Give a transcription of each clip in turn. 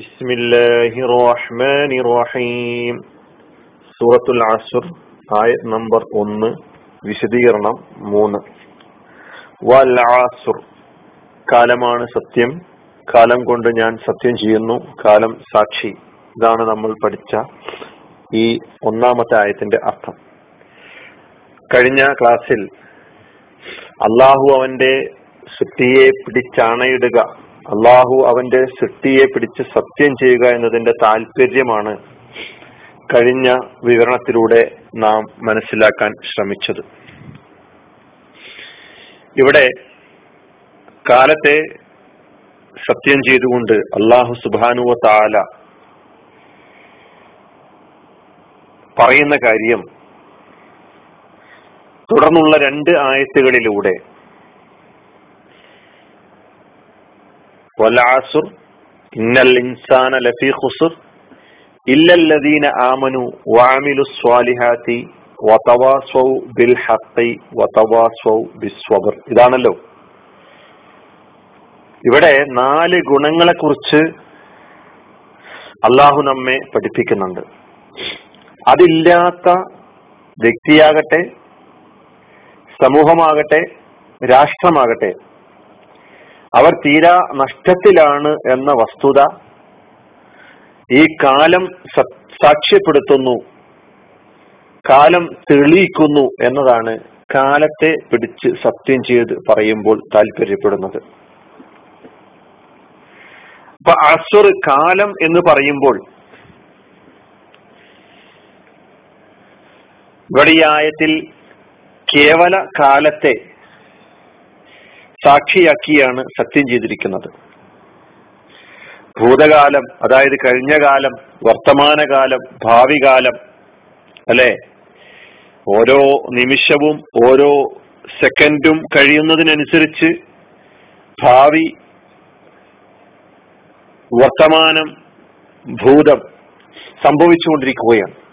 ബിസ്മില്ലാഹി റഹ്മാനി റഹീം സൂറത്തുൽ അസുർ ആയ നമ്പർ 1 വിശദീകരണം മൂന്ന്. വൽ കാലമാണ് സത്യം. കാലം കൊണ്ട് ഞാൻ സത്യം ചെയ്യുന്നു. കാലം സാക്ഷി. ഇതാണ് നമ്മൾ പഠിച്ച ഈ ഒന്നാമത്തെ ആയത്തിന്റെ അർത്ഥം. കഴിഞ്ഞ ക്ലാസ്സിൽ അള്ളാഹു അവന്റെ സുറ്റിയെ പിടിച്ചാണയിടുക അള്ളാഹു അവന്റെ സൃഷ്ടിയെ പിടിച്ച് സത്യം ചെയ്യുക എന്നതിന്റെ താല്പര്യമാണ് കഴിഞ്ഞ വിവരണത്തിലൂടെ നാം മനസ്സിലാക്കാൻ ശ്രമിച്ചത്. ഇവിടെ കാലത്തെ സത്യം ചെയ്തുകൊണ്ട് അള്ളാഹു സുബാനുവ താല പറയുന്ന കാര്യം തുടർന്നുള്ള രണ്ട് ആയത്തുകളിലൂടെ ഇതാണല്ലോ. ഇവിടെ നാല് ഗുണങ്ങളെ കുറിച്ച് അള്ളാഹു നമ്മെ പഠിപ്പിക്കുന്നുണ്ട്. അതില്ലാത്ത വ്യക്തിയാകട്ടെ സമൂഹമാകട്ടെ രാഷ്ട്രമാകട്ടെ അവർ തീരാ നഷ്ടത്തിലാണ് എന്ന വസ്തുത ഈ കാലം സാക്ഷ്യപ്പെടുത്തുന്നു. കാലം തെളിയിക്കുന്നു എന്നതാണ് കാലത്തെ പിടിച്ച് സത്യം ചെയ്ത് പറയുമ്പോൾ താല്പര്യപ്പെടുന്നത്. അപ്പൊ അസുർ കാലം എന്ന് പറയുമ്പോൾ ഇവിടെ ആയത്തിൽ കേവല കാലത്തെ സാക്ഷിയാക്കിയാണ് സത്യം ചെയ്തിരിക്കുന്നത്. ഭൂതകാലം അതായത് കഴിഞ്ഞ കാലം വർത്തമാനകാലം ഭാവി കാലം അല്ലെ? ഓരോ നിമിഷവും ഓരോ സെക്കൻഡും കഴിയുന്നതിനനുസരിച്ച് ഭാവി വർത്തമാനം ഭൂതം സംഭവിച്ചുകൊണ്ടിരിക്കുകയാണ്.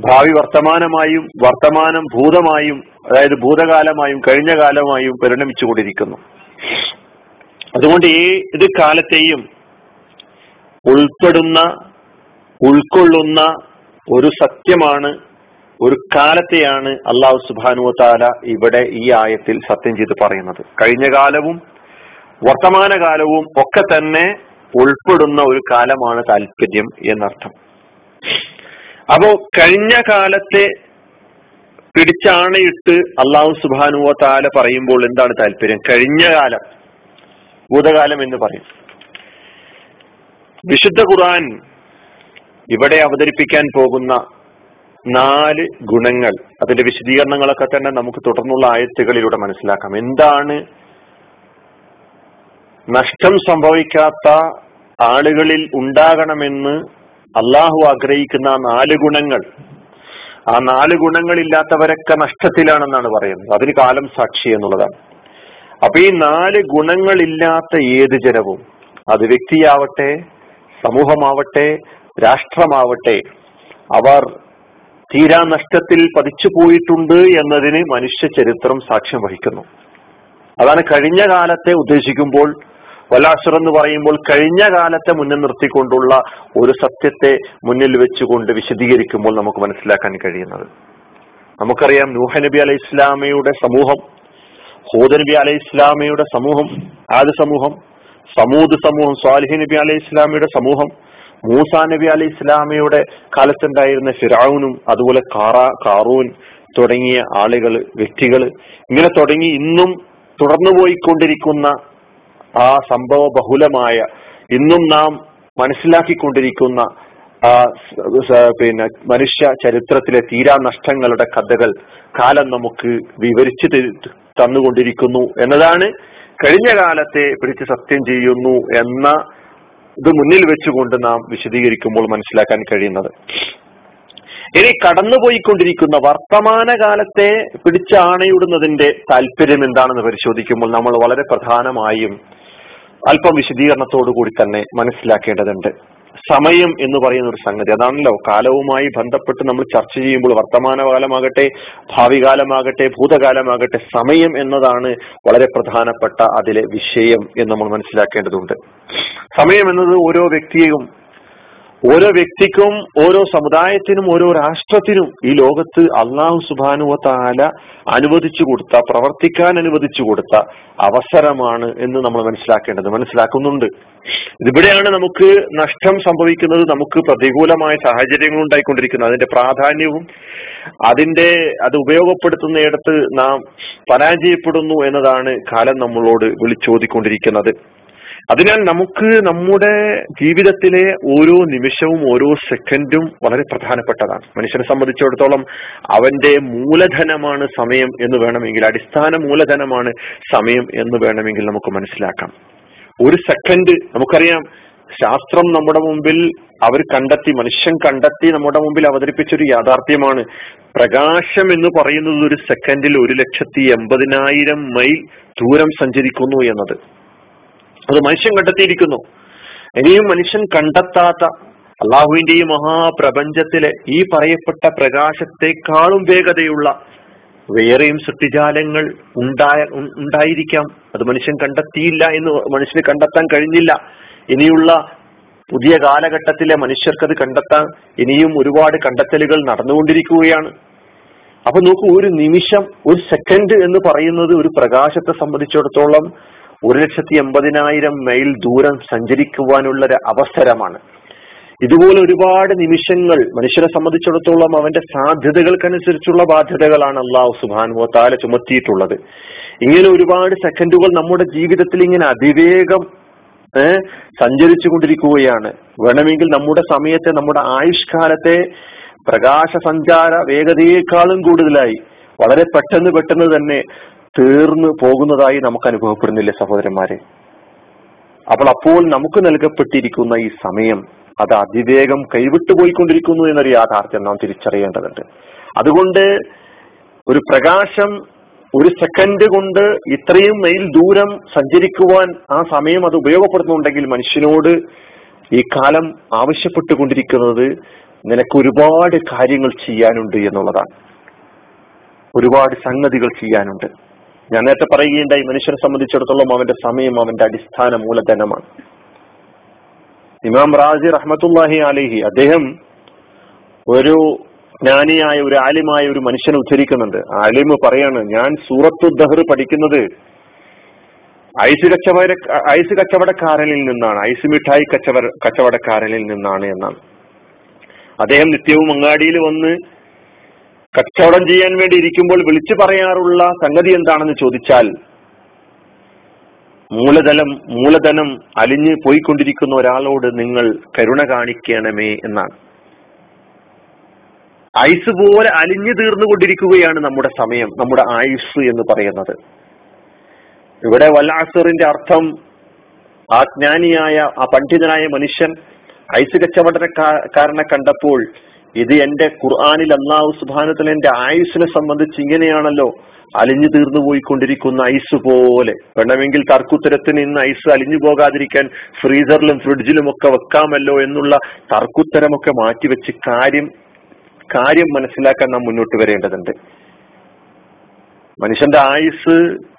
ഭാവി വർത്തമാനമായും വർത്തമാനം ഭൂതമായും അതായത് ഭൂതകാലമായും കഴിഞ്ഞ കാലമായും പരിണമിച്ചുകൊണ്ടിരിക്കുന്നു. അതുകൊണ്ട് ഏത് കാലത്തെയും ഉൾപ്പെടുന്ന ഉൾക്കൊള്ളുന്ന ഒരു സത്യമാണ് ഒരു കാലത്തെയാണ് അള്ളാഹു സുബാനു താല ഇവിടെ ഈ ആയത്തിൽ സത്യം ചെയ്ത് പറയുന്നത്. കഴിഞ്ഞ കാലവും വർത്തമാന കാലവും ഒക്കെ തന്നെ ഉൾപ്പെടുന്ന ഒരു കാലമാണ് താല്പര്യം എന്നർത്ഥം. അപ്പോ കഴിഞ്ഞ കാലത്തെ പിടിച്ചാണയിട്ട് അള്ളാഹു സുബാനുവ താല പറയുമ്പോൾ എന്താണ് താല്പര്യം? കഴിഞ്ഞ കാലം ഭൂതകാലം എന്ന് പറയും. വിശുദ്ധ ഖുർആൻ ഇവിടെ അവതരിപ്പിക്കാൻ പോകുന്ന നാല് ഗുണങ്ങൾ അതിന്റെ വിശദീകരണങ്ങളൊക്കെ തന്നെ നമുക്ക് തുടർന്നുള്ള ആയത്തുകളിലൂടെ മനസ്സിലാക്കാം. എന്താണ് നഷ്ടം സംഭവിക്കാത്ത ആളുകളിൽ ഉണ്ടാകണമെന്ന് അള്ളാഹു ആഗ്രഹിക്കുന്ന നാല് ഗുണങ്ങൾ. ആ നാല് ഗുണങ്ങളില്ലാത്തവരൊക്കെ നഷ്ടത്തിലാണെന്നാണ് പറയുന്നത്. അതിന് കാലം സാക്ഷി എന്നുള്ളതാണ്. അപ്പൊ ഈ നാല് ഗുണങ്ങളില്ലാത്ത ഏത് ജനവും അത് വ്യക്തിയാവട്ടെ സമൂഹമാവട്ടെ രാഷ്ട്രമാവട്ടെ അവർ തീരാ നഷ്ടത്തിൽ പതിച്ചു പോയിട്ടുണ്ട് എന്നതിന് മനുഷ്യ ചരിത്രം സാക്ഷ്യം വഹിക്കുന്നു. അതാണ് കഴിഞ്ഞ കാലത്തെ ഉദ്ദേശിക്കുമ്പോൾ വലാസുർ എന്ന് പറയുമ്പോൾ കഴിഞ്ഞ കാലത്തെ മുന്നിൽ നിർത്തിക്കൊണ്ടുള്ള ഒരു സത്യത്തെ മുന്നിൽ വെച്ചുകൊണ്ട് വിശദീകരിക്കുമ്പോൾ നമുക്ക് മനസ്സിലാക്കാൻ കഴിയുന്നത്. നമുക്കറിയാം നൂഹ നബി അലൈഹി ഇസ്ലാമയുടെ സമൂഹം ഹൂദ നബി അലൈഹി ഇസ്ലാമയുടെ സമൂഹം ആദ് സമൂഹം സമൂദ് സമൂഹം സ്വാലിഹി നബി അലൈഹി ഇസ്ലാമയുടെ സമൂഹം മൂസ നബി അലൈഹി ഇസ്ലാമയുടെ കാലത്തുണ്ടായിരുന്ന ഫിറാവുനും അതുപോലെ കാറ കാറൂൻ തുടങ്ങിയ ആളുകൾ വ്യക്തികൾ ഇങ്ങനെ തുടങ്ങി ഇന്നും തുടർന്നു പോയിക്കൊണ്ടിരിക്കുന്ന ആ സംഭവ ബഹുലമായ ഇന്നും നാം മനസ്സിലാക്കിക്കൊണ്ടിരിക്കുന്ന ആ പിന്നെ മനുഷ്യ ചരിത്രത്തിലെ തീരാ നഷ്ടങ്ങളുടെ കഥകൾ കാലം നമുക്ക് വിവരിച്ചു തന്നുകൊണ്ടിരിക്കുന്നു എന്നതാണ് കഴിഞ്ഞ കാലത്തെ പിടിച്ച് സത്യം ചെയ്യുന്നു എന്ന ഇത് മുന്നിൽ വെച്ചുകൊണ്ട് നാം വിശദീകരിക്കുമ്പോൾ മനസ്സിലാക്കാൻ കഴിയുന്നത്. ഇനി കടന്നുപോയിക്കൊണ്ടിരിക്കുന്ന വർത്തമാന കാലത്തെ പിടിച്ചാണയിടുന്നതിന്റെ താല്പര്യം എന്താണെന്ന് പരിശോധിക്കുമ്പോൾ നമ്മൾ വളരെ പ്രധാനമായും അല്പം വിശദീകരണത്തോടു കൂടി തന്നെ മനസ്സിലാക്കേണ്ടതുണ്ട്. സമയം എന്ന് പറയുന്ന ഒരു സംഗതി അതാണല്ലോ. കാലവുമായി ബന്ധപ്പെട്ട് നമ്മൾ ചർച്ച ചെയ്യുമ്പോൾ വർത്തമാനകാലമാകട്ടെ ഭാവി കാലമാകട്ടെ ഭൂതകാലമാകട്ടെ സമയം എന്നതാണ് വളരെ പ്രധാനപ്പെട്ട അതിലെ വിഷയം എന്ന് നമ്മൾ മനസ്സിലാക്കേണ്ടതുണ്ട്. സമയം എന്നത് ഓരോ വ്യക്തിയെയും ഓരോ വ്യക്തിക്കും ഓരോ സമുദായത്തിനും ഓരോ രാഷ്ട്രത്തിനും ഈ ലോകത്ത് അള്ളാഹു സുബാനുവത്താല അനുവദിച്ചു കൊടുത്ത പ്രവർത്തിക്കാൻ അനുവദിച്ചു കൊടുത്ത അവസരമാണ് എന്ന് നമ്മൾ മനസ്സിലാക്കേണ്ടത്. മനസ്സിലാക്കുന്നുണ്ട്. ഇവിടെയാണ് നമുക്ക് നഷ്ടം സംഭവിക്കുന്നത്. നമുക്ക് പ്രതികൂലമായ സാഹചര്യങ്ങൾ ഉണ്ടായിക്കൊണ്ടിരിക്കുന്നത്. അതിന്റെ പ്രാധാന്യവും അതിന്റെ അത് ഉപയോഗപ്പെടുത്തുന്നിടത്ത് നാം പരാജയപ്പെടുന്നു എന്നതാണ് കാലം നമ്മളോട് വിളിച്ചോതിക്കൊണ്ടിരിക്കുന്നത് അതിനാൽ നമുക്ക് നമ്മുടെ ജീവിതത്തിലെ ഓരോ നിമിഷവും ഓരോ സെക്കൻഡും വളരെ പ്രധാനപ്പെട്ടതാണ്. മനുഷ്യനെ സംബന്ധിച്ചിടത്തോളം അവന്റെ മൂലധനമാണ് സമയം എന്ന് വേണമെങ്കിൽ അടിസ്ഥാന മൂലധനമാണ് സമയം എന്ന് വേണമെങ്കിൽ നമുക്ക് മനസ്സിലാക്കാം. ഒരു സെക്കൻഡ് നമുക്കറിയാം ശാസ്ത്രം നമ്മുടെ മുമ്പിൽ അവർ കണ്ടെത്തി മനുഷ്യൻ കണ്ടെത്തി നമ്മുടെ മുമ്പിൽ അവതരിപ്പിച്ചൊരു യാഥാർത്ഥ്യമാണ്. പ്രകാശം എന്ന് പറയുന്നത് ഒരു സെക്കൻഡിൽ ഒരു ലക്ഷത്തി എൺപതിനായിരം മൈൽ ദൂരം സഞ്ചരിക്കുന്നു എന്നത്. അത് മനുഷ്യൻ കണ്ടെത്തിയിരിക്കുന്നു. ഇനിയും മനുഷ്യൻ കണ്ടെത്താത്ത അള്ളാഹുവിന്റെ ഈ മഹാപ്രപഞ്ചത്തിലെ ഈ പറയപ്പെട്ട പ്രകാശത്തെക്കാളും വേഗതയുള്ള വേറെയും സൃഷ്ടിജാലങ്ങൾ ഉണ്ടായ ഉണ്ടായിരിക്കാം. അത് മനുഷ്യൻ കണ്ടെത്തിയില്ല എന്ന് മനുഷ്യന് കണ്ടെത്താൻ കഴിഞ്ഞില്ല. ഇനിയുള്ള പുതിയ കാലഘട്ടത്തിലെ മനുഷ്യർക്കത് കണ്ടെത്താൻ ഇനിയും ഒരുപാട് കണ്ടെത്തലുകൾ നടന്നുകൊണ്ടിരിക്കുകയാണ്. അപ്പൊ നോക്കൂ ഒരു നിമിഷം ഒരു സെക്കൻഡ് എന്ന് പറയുന്നത് ഒരു പ്രകാശത്തെ സംബന്ധിച്ചിടത്തോളം ഒരു ലക്ഷത്തി എൺപതിനായിരം മൈൽ ദൂരം സഞ്ചരിക്കുവാനുള്ള ഒരു അവസരമാണ്. ഇതുപോലെ ഒരുപാട് നിമിഷങ്ങൾ മനുഷ്യരെ സംബന്ധിച്ചിടത്തോളം അവന്റെ സാധ്യതകൾക്കനുസരിച്ചുള്ള ബാധ്യതകളാണ് അള്ളാഹു സുബാനുവോ താല ചുമത്തിയിട്ടുള്ളത്. ഇങ്ങനെ ഒരുപാട് സെക്കൻഡുകൾ നമ്മുടെ ജീവിതത്തിൽ ഇങ്ങനെ അതിവേഗം ഏർ സഞ്ചരിച്ചു കൊണ്ടിരിക്കുകയാണ് വേണമെങ്കിൽ നമ്മുടെ സമയത്തെ നമ്മുടെ ആയുഷ്കാലത്തെ പ്രകാശ സഞ്ചാര വേഗതയേക്കാളും കൂടുതലായി വളരെ പെട്ടെന്ന് പെട്ടെന്ന് തന്നെ തീർന്നു പോകുന്നതായി നമുക്ക് അനുഭവപ്പെടുന്നില്ലേ സഹോദരന്മാരെ? അപ്പോൾ അപ്പോൾ നമുക്ക് നൽകപ്പെട്ടിരിക്കുന്ന ഈ സമയം അത് അതിവേഗം കൈവിട്ടു പോയിക്കൊണ്ടിരിക്കുന്നു എന്നൊരു യാഥാർത്ഥ്യം നാം തിരിച്ചറിയേണ്ടതുണ്ട്. അതുകൊണ്ട് ഒരു പ്രകാശം ഒരു സെക്കൻഡ് കൊണ്ട് ഇത്രയും മെയിൽ ദൂരം സഞ്ചരിക്കുവാൻ ആ സമയം അത് ഉപയോഗപ്പെടുത്തുന്നുണ്ടെങ്കിൽ മനുഷ്യനോട് ഈ കാലം ആവശ്യപ്പെട്ടുകൊണ്ടിരിക്കുന്നത് നിനക്ക് ഒരുപാട് കാര്യങ്ങൾ ചെയ്യാനുണ്ട് എന്നുള്ളതാണ്. ഒരുപാട് സംഗതികൾ ചെയ്യാനുണ്ട്. ഞാൻ നേരത്തെ പറയുകയുണ്ടായി മനുഷ്യനെ സംബന്ധിച്ചിടത്തോളം അവന്റെ സമയം അവന്റെ അടിസ്ഥാന മൂലധനമാണ്. ഇമാം റാസി റഹ്മത്തുല്ലാഹി അലിഹി അദ്ദേഹം ഒരു ജ്ഞാനിയായ ഒരു ആലിമായ ഒരു മനുഷ്യനെ ഉദ്ധരിക്കുന്നുണ്ട്. ആലിമ് പറയാണ് ഞാൻ സൂറത്തു ദഹർ പഠിക്കുന്നത് ഐസ് കച്ചവട ഐസ് കച്ചവടക്കാരനിൽ നിന്നാണ്. ഐസ് മിഠായി കച്ചവട കച്ചവടക്കാരനിൽ നിന്നാണ് എന്നാണ്. അദ്ദേഹം നിത്യവും അങ്ങാടിയിൽ വന്ന് കച്ചവടം ചെയ്യാൻ വേണ്ടി ഇരിക്കുമ്പോൾ വിളിച്ചു പറയാറുള്ള സംഗതി എന്താണെന്ന് ചോദിച്ചാൽ മൂലധനം മൂലധനം അലിഞ്ഞ് പോയിക്കൊണ്ടിരിക്കുന്ന ഒരാളോട് നിങ്ങൾ കരുണ കാണിക്കണമേ എന്നാണ്. ഐസ് പോലെ അലിഞ്ഞു തീർന്നുകൊണ്ടിരിക്കുകയാണ് നമ്മുടെ സമയം നമ്മുടെ ആയുസ് എന്ന് പറയുന്നത്. ഇവിടെ വല്ലാസറിന്റെ അർത്ഥം ആ ജ്ഞാനിയായ ആ പണ്ഡിതനായ മനുഷ്യൻ ഐസ് കച്ചവടക്കാരനെ കണ്ടപ്പോൾ ഇത് എന്റെ ഖുർആാനിൽ അള്ളാഹു സുബാനത്തിൽ എന്റെ ആയുസിനെ സംബന്ധിച്ച് ഇങ്ങനെയാണല്ലോ അലിഞ്ഞു തീർന്നു പോയിക്കൊണ്ടിരിക്കുന്ന ഐസ് പോലെ. വേണമെങ്കിൽ തർക്കുത്തരത്തിന് ഇന്ന് ഐസ് അലിഞ്ഞു പോകാതിരിക്കാൻ ഫ്രീസറിലും ഫ്രിഡ്ജിലും ഒക്കെ വെക്കാമല്ലോ എന്നുള്ള തർക്കുത്തരമൊക്കെ മാറ്റിവെച്ച് കാര്യം കാര്യം മനസ്സിലാക്കാൻ നാം മുന്നോട്ട് വരേണ്ടതുണ്ട്. മനുഷ്യന്റെ ആയുസ്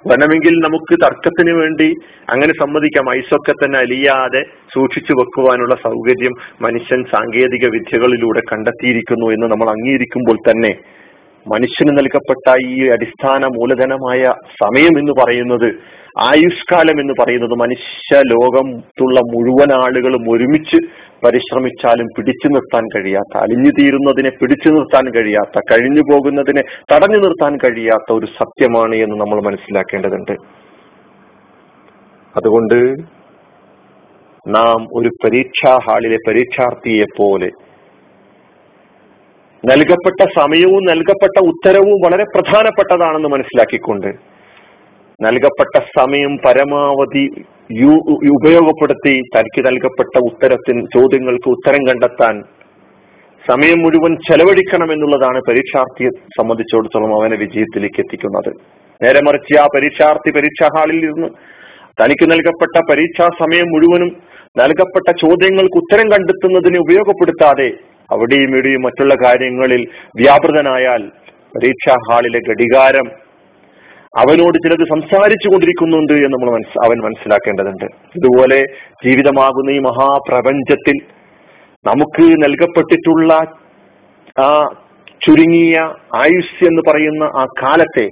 വേണമെങ്കിൽ നമുക്ക് തർക്കത്തിന് വേണ്ടി അങ്ങനെ സമ്മതിക്കാം. ആയുസൊക്കെ തന്നെ അലിയാതെ സൂക്ഷിച്ചു വെക്കുവാനുള്ള സൗകര്യം മനുഷ്യൻ സാങ്കേതിക വിദ്യകളിലൂടെ കണ്ടെത്തിയിരിക്കുന്നു എന്ന് നമ്മൾ അംഗീകരിക്കുമ്പോൾ തന്നെ മനുഷ്യന് നൽകപ്പെട്ട ഈ അടിസ്ഥാന മൂലധനമായ സമയം എന്ന് പറയുന്നത് ആയുഷ്കാലം എന്ന് പറയുന്നത് മനുഷ്യ ലോകത്തുള്ള മുഴുവൻ ആളുകളും ഒരുമിച്ച് പരിശ്രമിച്ചാലും പിടിച്ചു നിർത്താൻ കഴിയാത്ത അലിഞ്ഞു തീരുന്നതിനെ പിടിച്ചു നിർത്താൻ കഴിയാത്ത കഴിഞ്ഞു പോകുന്നതിനെ തടഞ്ഞു നിർത്താൻ കഴിയാത്ത ഒരു സത്യമാണ് എന്ന് നമ്മൾ മനസ്സിലാക്കേണ്ടതുണ്ട്. അതുകൊണ്ട് നാം ഒരു പരീക്ഷാ ഹാളിലെ പരീക്ഷാർത്ഥിയെ പോലെ നൽകപ്പെട്ട സമയവും നൽകപ്പെട്ട ഉത്തരവും വളരെ പ്രധാനപ്പെട്ടതാണെന്ന് മനസ്സിലാക്കിക്കൊണ്ട് നൽകപ്പെട്ട സമയം പരമാവധി ഉപയോഗപ്പെടുത്തി തനിക്ക് നൽകപ്പെട്ട ഉത്തരത്തിന് ചോദ്യങ്ങൾക്ക് ഉത്തരം കണ്ടെത്താൻ സമയം മുഴുവൻ ചെലവഴിക്കണം എന്നുള്ളതാണ് പരീക്ഷാർത്ഥിയെ സംബന്ധിച്ചിടത്തോളം അവനെ വിജയത്തിലേക്ക് എത്തിക്കുന്നത്. നേരെ മറിച്ച് ആ പരീക്ഷാർത്ഥി പരീക്ഷാ ഹാളിൽ ഇരുന്ന് തനിക്ക് നൽകപ്പെട്ട പരീക്ഷാ സമയം മുഴുവനും നൽകപ്പെട്ട ചോദ്യങ്ങൾക്ക് ഉത്തരം കണ്ടെത്തുന്നതിന് ഉപയോഗപ്പെടുത്താതെ അവിടെയും ഇവിടെയും മറ്റുള്ള കാര്യങ്ങളിൽ വ്യാപൃതനായാൽ പരീക്ഷാ ഹാളിലെ ഘടികാരം അവനോട് ചിലത് സംസാരിച്ചു കൊണ്ടിരിക്കുന്നുണ്ട് എന്ന് നമ്മൾ മനസ് അവൻ മനസ്സിലാക്കേണ്ടതുണ്ട്. ഇതുപോലെ ജീവിതമാകുന്ന ഈ മഹാപ്രപഞ്ചത്തിൽ നമുക്ക് നൽകപ്പെട്ടിട്ടുള്ള ആ ചുരുങ്ങിയ ആയുസ് എന്ന് പറയുന്ന ആ കാലത്തെ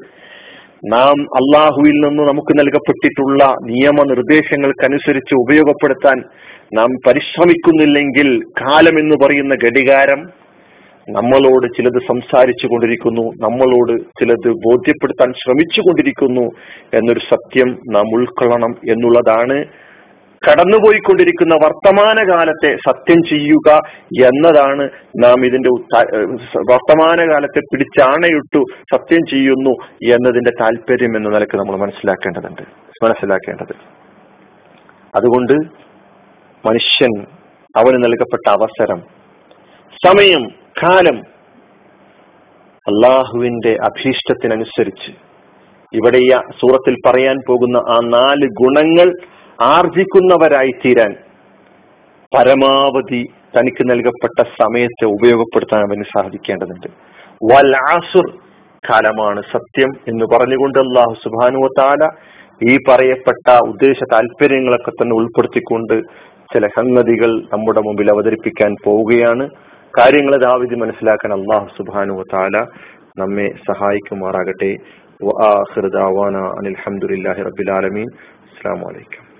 നാം അള്ളാഹുവിൽ നിന്ന് നമുക്ക് നൽകപ്പെട്ടിട്ടുള്ള നിയമനിർദ്ദേശങ്ങൾക്കനുസരിച്ച് ഉപയോഗപ്പെടുത്താൻ നാം പരിശ്രമിക്കുന്നില്ലെങ്കിൽ കാലം എന്ന് പറയുന്ന ഘടികാരം നമ്മളോട് ചിലത് സംസാരിച്ചു കൊണ്ടിരിക്കുന്നു നമ്മളോട് ചിലത് ബോധ്യപ്പെടുത്താൻ ശ്രമിച്ചു കൊണ്ടിരിക്കുന്നു എന്നൊരു സത്യം നാം ഉൾക്കൊള്ളണം എന്നുള്ളതാണ് കടന്നുപോയിക്കൊണ്ടിരിക്കുന്ന വർത്തമാനകാലത്തെ സത്യം ചെയ്യുക എന്നതാണ് നാം ഇതിന്റെ വർത്തമാനകാലത്തെ പിടിച്ചാണയിട്ടു സത്യം ചെയ്യുന്നു എന്നതിന്റെ താല്പര്യം എന്ന നിലയ്ക്ക് നമ്മൾ മനസ്സിലാക്കേണ്ടതുണ്ട്. മനസ്സിലാക്കേണ്ടത്. അതുകൊണ്ട് മനുഷ്യൻ അവന് നൽകപ്പെട്ട അവസരം സമയം കാലം അള്ളാഹുവിന്റെ അഭീഷ്ടത്തിനനുസരിച്ച്. ഇവിടെ ഈ സൂറത്തിൽ പറയാൻ പോകുന്ന ആ നാല് ഗുണങ്ങൾ ആർജിക്കുന്നവരായി തീരാൻ പരമാവധി തനിക്ക് നൽകപ്പെട്ട സമയത്തെ ഉപയോഗപ്പെടുത്താൻ അവന് സാധിക്കേണ്ടതുണ്ട്. വലാസുർ കാലമാണ് സത്യം എന്ന് പറഞ്ഞുകൊണ്ട് അള്ളാഹു സുബാനുവത്താല ഈ പറയപ്പെട്ട ഉദ്ദേശ താല്പര്യങ്ങളൊക്കെ തന്നെ ഉൾപ്പെടുത്തിക്കൊണ്ട് ചില സംഗതികൾ നമ്മുടെ മുമ്പിൽ അവതരിപ്പിക്കാൻ പോവുകയാണ്. കാര്യങ്ങൾ ദാവിധി മനസ്സിലാക്കാൻ അള്ളാഹു സുബാനു താല നമ്മെ സഹായിക്കുമാറാകട്ടെ. അനിൽഹമുല്ലാഹി റബിലാലമീൻ അസ്സാം വലൈക്കും